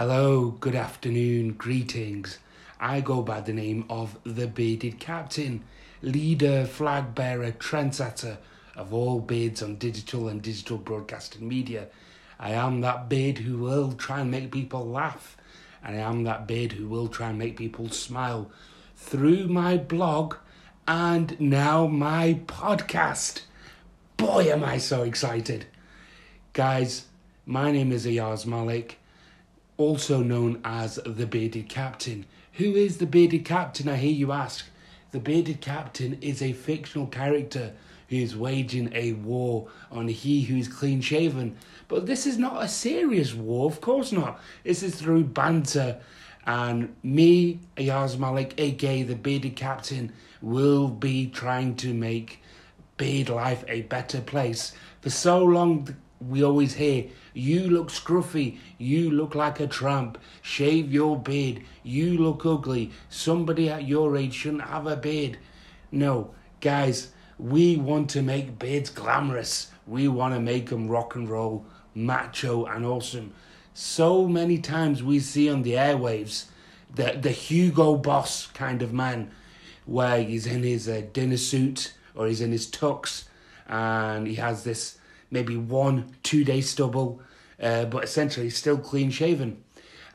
Hello, good afternoon, greetings. I go by the name of the Bearded Captain, leader, flag bearer, trendsetter of all beards on digital and digital broadcasting media. I am that beard who will try and make people laugh, and I am that beard who will try and make people smile through my blog and now my podcast. Boy, am I so excited! Guys, my name is Ayaz Malik, also known as the Bearded Captain. Who is the Bearded Captain, I hear you ask? The Bearded Captain is a fictional character who is waging a war on he who is clean shaven. But this is not a serious war, of course not. This is through banter. And me, Ayaz Malik, aka the Bearded Captain, will be trying to make beard life a better place. For so long, we always hear, you look scruffy, you look like a tramp, shave your beard, you look ugly, somebody at your age shouldn't have a beard. No, guys, we want to make beards glamorous. We want to make them rock and roll, macho, and awesome. So many times we see on the airwaves the, the Hugo Boss kind of man, where he's in his uh, dinner suit or he's in his tux and he has this maybe one, two day stubble, uh, but essentially still clean shaven.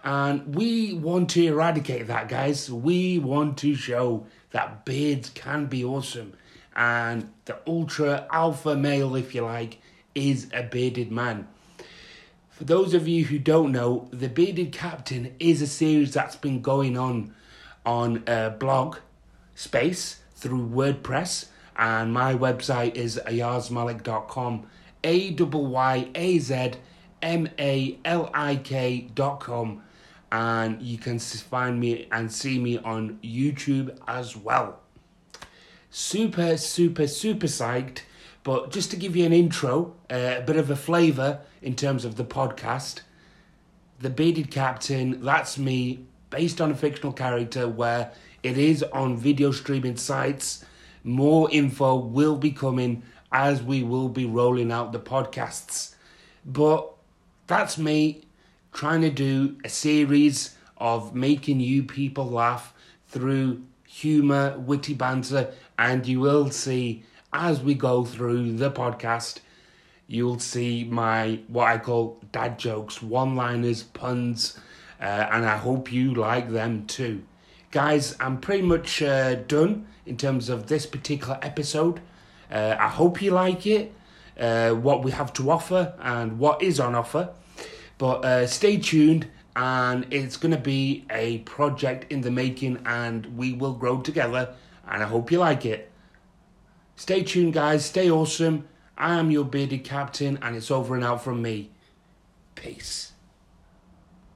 And we want to eradicate that, guys. We want to show that beards can be awesome. And the ultra alpha male, if you like, is a bearded man. For those of you who don't know, The Bearded Captain is a series that's been going on on a blog space through WordPress, and my website is ayazmalik.com. A W Y A Z M A L I K dot com, and you can find me and see me on YouTube as well. Super, super, super psyched. But just to give you an intro, uh, a bit of a flavour in terms of the podcast, The Bearded Captain, that's me, based on a fictional character where it is on video streaming sites. More info will be coming as we will be rolling out the podcasts. But that's me trying to do a series of making you people laugh through humour, witty banter, and you will see as we go through the podcast, you'll see my what I call dad jokes, one liners, puns, uh, and I hope you like them too. Guys, I'm pretty much uh, done in terms of this particular episode. Uh, I hope you like it, uh, what we have to offer, and what is on offer. But uh, stay tuned, and it's going to be a project in the making, and we will grow together. And I hope you like it. Stay tuned, guys. Stay awesome. I am your bearded captain, and it's over and out from me. Peace.